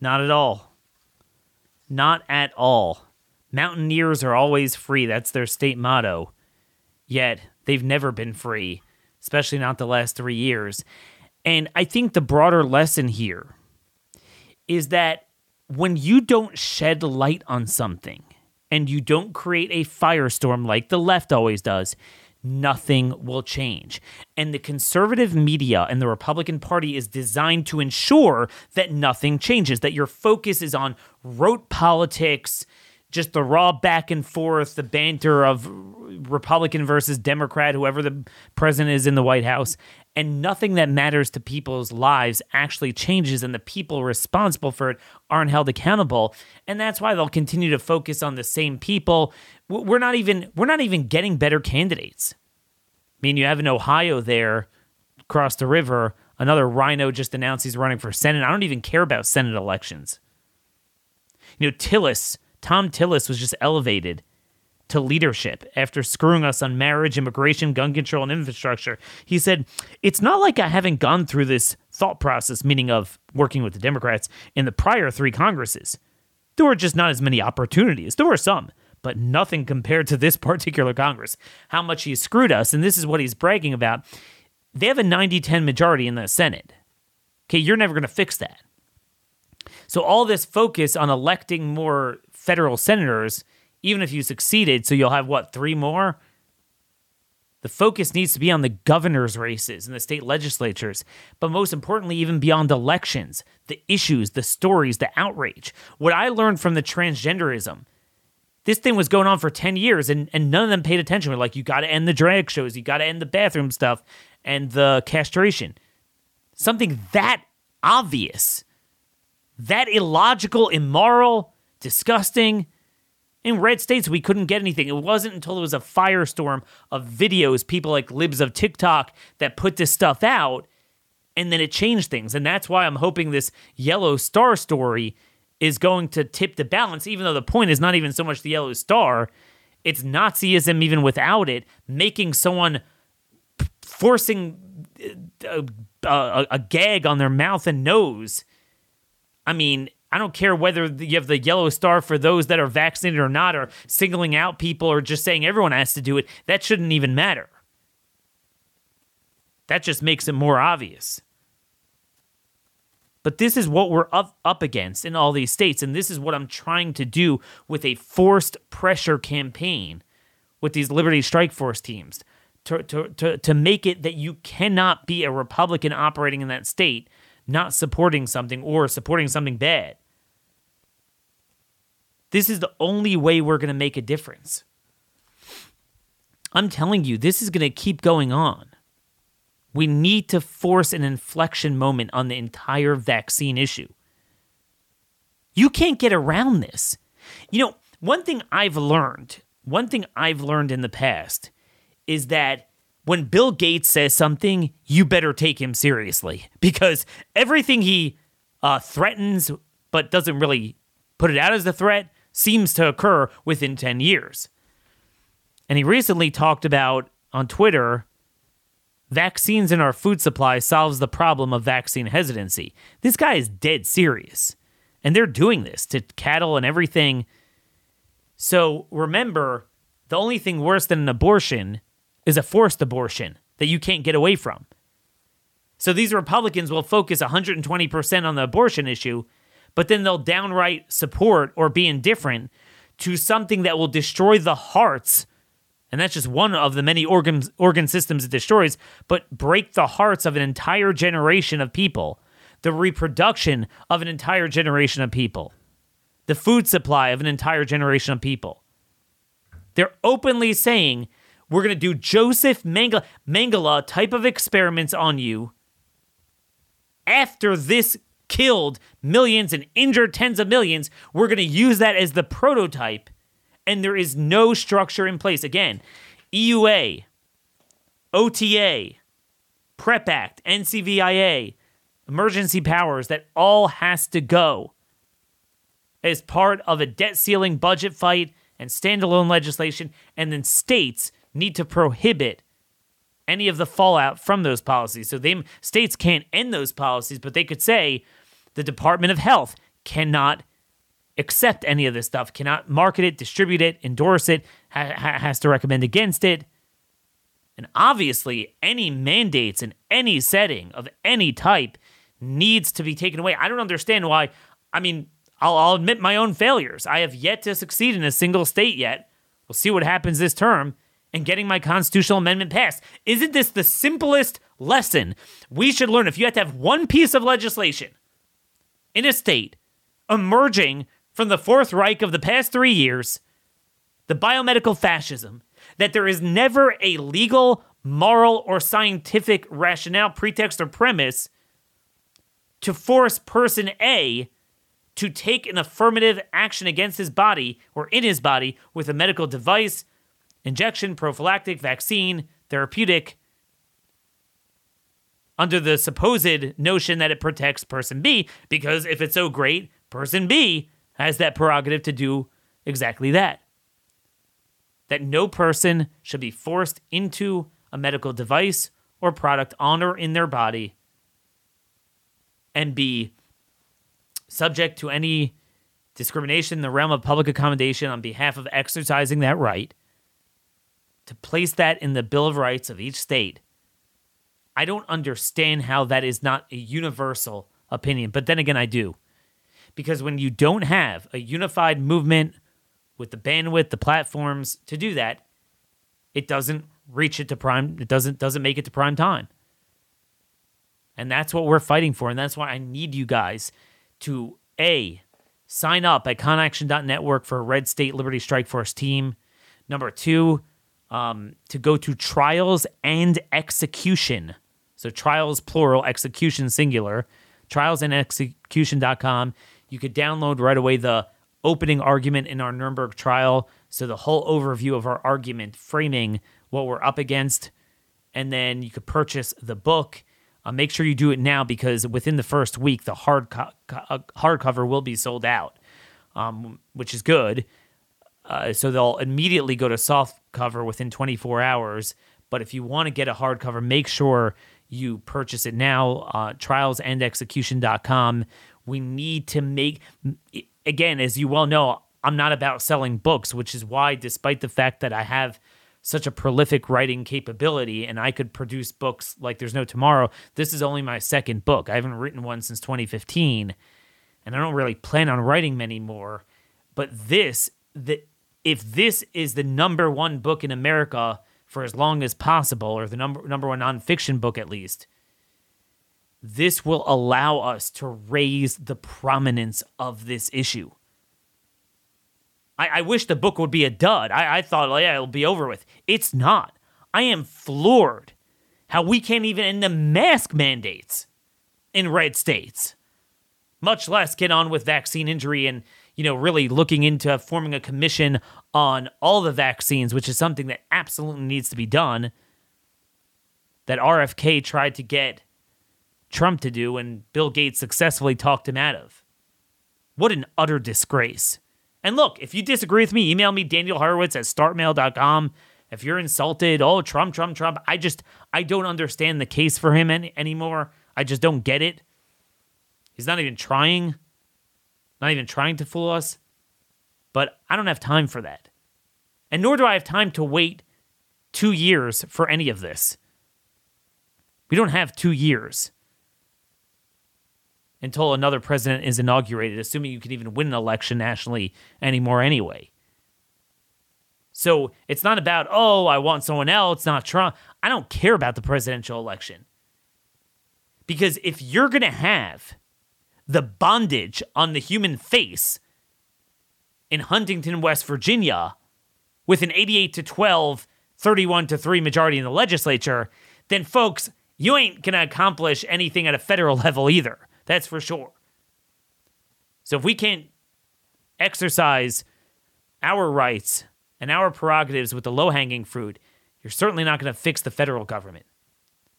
Not at all. Not at all. Mountaineers are always free. That's their state motto. Yet, they've never been free, especially not the last three years. And I think the broader lesson here is that when you don't shed light on something and you don't create a firestorm like the left always does, nothing will change. And the conservative media and the Republican Party is designed to ensure that nothing changes, that your focus is on rote politics just the raw back and forth, the banter of Republican versus Democrat, whoever the president is in the White House, and nothing that matters to people's lives actually changes, and the people responsible for it aren't held accountable. And that's why they'll continue to focus on the same people. We're not even we're not even getting better candidates. I mean, you have in Ohio there, across the river, another RINO just announced he's running for Senate. I don't even care about Senate elections. You know, Tillis Thom Tillis was just elevated to leadership after screwing us on marriage, immigration, gun control, and infrastructure. He said, It's not like I haven't gone through this thought process, meaning of working with the Democrats, in the prior three Congresses. There were just not as many opportunities. There were some, but nothing compared to this <laughs> particular Congress. How much he screwed us, and this is what he's bragging about. They have a 90 10 majority in the Senate. Okay, you're never going to fix that. So, all this focus on electing more federal senators, even if you succeeded. So you'll have what, three more? The focus needs to be on the governor's races and the state legislatures, but most importantly, even beyond elections, the issues, the stories, the outrage. What I learned from the transgenderism, this thing was going on for 10 years and, and none of them paid attention. We're like, you got to end the drag shows, you got to end the bathroom stuff and the castration. Something that obvious, that illogical, immoral, disgusting. In red states, we couldn't get anything. It wasn't until there was a firestorm of videos, people like libs of TikTok that put this stuff out, and then it changed things. And that's why I'm hoping this yellow star story is going to tip the balance, even though the point is not even so much the yellow star, it's Nazism even without it, making someone forcing a, uh, a, a, gag on their mouth and nose. I mean, I don't care whether you have the yellow star for those that are vaccinated or not, or singling out people, or just saying everyone has to do it. That shouldn't even matter. That just makes it more obvious. But this is what we're up, up against in all these states. And this is what I'm trying to do with a forced pressure campaign with these Liberty Strike Force teams to, to, to, to make it that you cannot be a Republican operating in that state not supporting something or supporting something bad. This is the only way we're going to make a difference. I'm telling you, this is going to keep going on. We need to force an inflection moment on the entire vaccine issue. You can't get around this. You know, one thing I've learned, one thing I've learned in the past is that when Bill Gates says something, you better take him seriously <laughs> because everything he uh, threatens but doesn't really put it out as a threat seems to occur within 10 years. And he recently talked about on Twitter vaccines in our food supply solves the problem of vaccine hesitancy. This guy is dead serious. And they're doing this to cattle and everything. So remember, the only thing worse than an abortion is a forced abortion. that you can't get away from. So these Republicans will focus 120% on the abortion issue, but then they'll downright support or be indifferent to something that will destroy the hearts. And that's just one of the many organ, organ systems it destroys, but break the hearts of an entire generation of people, the reproduction of an entire generation of people, the food supply of an entire generation of people. They're openly saying, we're going to do Joseph Mengele, Mengele type of experiments on you after this killed millions and injured tens of millions, we're going to use that as the prototype. And there is no structure in place. Again, EUA, OTA, PREP Act, NCVIA, emergency powers, that all has to go as part of a debt ceiling budget fight and standalone legislation. And then states need to prohibit any of the fallout from those policies. So they states can't end those policies, but they could say the Department of Health cannot accept any of this stuff, cannot market it, distribute it, endorse it, ha- has to recommend against it. And obviously, any mandates in any setting of any type needs to be taken away. I don't understand why. I mean, I'll, I'll admit my own failures. I have yet to succeed in a single state yet. We'll see what happens this term and getting my constitutional amendment passed. Isn't this the simplest lesson we should learn? If you had to have one piece of legislation in a state emerging from the Fourth Reich of the past three years, the biomedical fascism, that there is never a legal, moral, or scientific rationale, pretext, or premise to force person A to take an affirmative action against his body or in his body with a medical device, injection, prophylactic, vaccine, therapeutic, under the supposed notion that it protects person B, because if it's so great, person B has that prerogative to do exactly that. That no person should be forced into a medical device or product on or in their body and be subject to any discrimination in the realm of public accommodation on behalf of exercising that right to place that in the Bill of Rights of each state, I don't understand how that is not a universal opinion. But then again, I do. Because when you don't have a unified movement with the bandwidth, the platforms to do that, it doesn't reach it to prime it doesn't doesn't make it to prime time. And that's what we're fighting for. And that's why I need you guys to A, sign up at conaction.network for a Red State Liberty Strike Force team. Number two, um, to go to trials and execution. So trials plural, execution singular. Trialsandexecution.com. You could download right away the opening argument in our Nuremberg trial. So the whole overview of our argument, framing what we're up against, and then you could purchase the book. Uh, make sure you do it now because within the first week, the hard co- co- hardcover will be sold out, um, which is good. Uh, so they'll immediately go to soft cover within 24 hours. But if you want to get a hardcover, make sure you purchase it now. Uh, trialsandexecution.com. We need to make, again, as you well know, I'm not about selling books, which is why, despite the fact that I have such a prolific writing capability and I could produce books like there's no tomorrow, this is only my second book. I haven't written one since 2015, and I don't really plan on writing many more. But this, the if this is the number one book in America for as long as possible, or the number number one nonfiction book at least, this will allow us to raise the prominence of this issue. I, I wish the book would be a dud. I, I thought, well, yeah, it'll be over with. It's not. I am floored how we can't even end the mask mandates in red states, much less get on with vaccine injury and you know, really looking into forming a commission on all the vaccines, which is something that absolutely needs to be done. That RFK tried to get Trump to do and Bill Gates successfully talked him out of. What an utter disgrace. And look, if you disagree with me, email me, Daniel Horowitz at startmail.com. If you're insulted, oh, Trump, Trump, Trump, I just, I don't understand the case for him any, anymore. I just don't get it. He's not even trying not even trying to fool us. But I don't have time for that. And nor do I have time to wait two years for any of this. We don't have two years until another president is inaugurated, assuming you can even win an election nationally anymore anyway. So it's not about, oh, I want someone else, not Trump. I don't care about the presidential election. Because if you're going to have the bondage on the human face in Huntington, West Virginia, with an 88 to 12, 31 to 3 majority in the legislature, then folks, you ain't going to accomplish anything at a federal <laughs> level either. That's for sure. So if we can't exercise our rights and our prerogatives with the low hanging fruit, you're certainly not going to fix the federal government.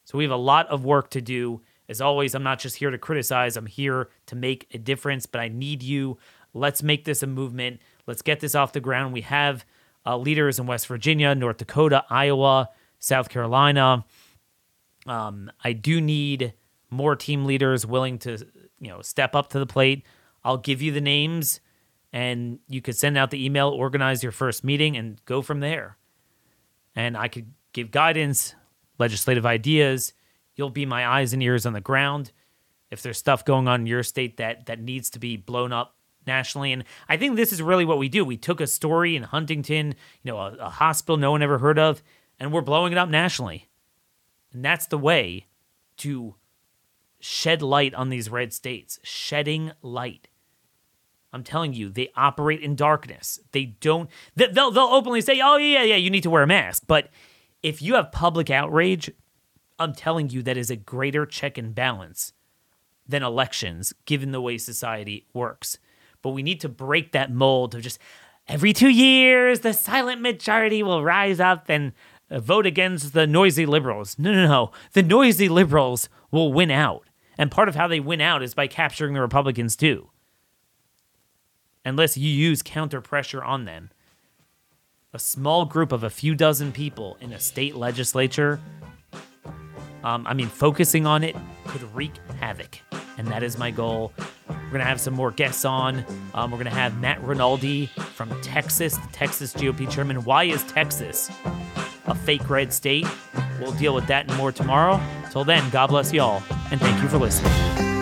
So we have a lot of work to do. As always, I'm not just here to criticize, I'm here to make a difference, but I need you. Let's make this a movement. Let's get this off the ground. We have uh, leaders in West Virginia, North Dakota, Iowa, South Carolina. Um, I do need more team leaders willing to, you know, step up to the plate. I'll give you the names and you could send out the email, organize your first meeting, and go from there. And I could give guidance, legislative ideas. You'll be my eyes and ears on the ground. If there's stuff going on in your state that that needs to be blown up nationally, and I think this is really what we do. We took a story in Huntington, you know, a, a hospital no one ever heard of, and we're blowing it up nationally. And that's the way to shed light on these red states, shedding light. I'm telling you, they operate in darkness. They don't. They'll they'll openly say, "Oh yeah, yeah, you need to wear a mask." But if you have public outrage, I'm telling you that is a greater check and balance than elections, given the way society works. But we need to break that mold of just every two years the silent majority will rise up and vote against the noisy liberals. No, no, no. The noisy liberals will win out. And part of how they win out is by capturing the Republicans too. Unless you use counter pressure on them. A small group of a few dozen people in a state legislature, um, I mean, focusing on it could wreak havoc. And that is my goal. We're going to have some more guests on. Um, we're going to have Matt Rinaldi from Texas, the Texas GOP chairman. Why is Texas a fake red state? We'll deal with that and more tomorrow. Till then, God bless y'all, and thank you for listening.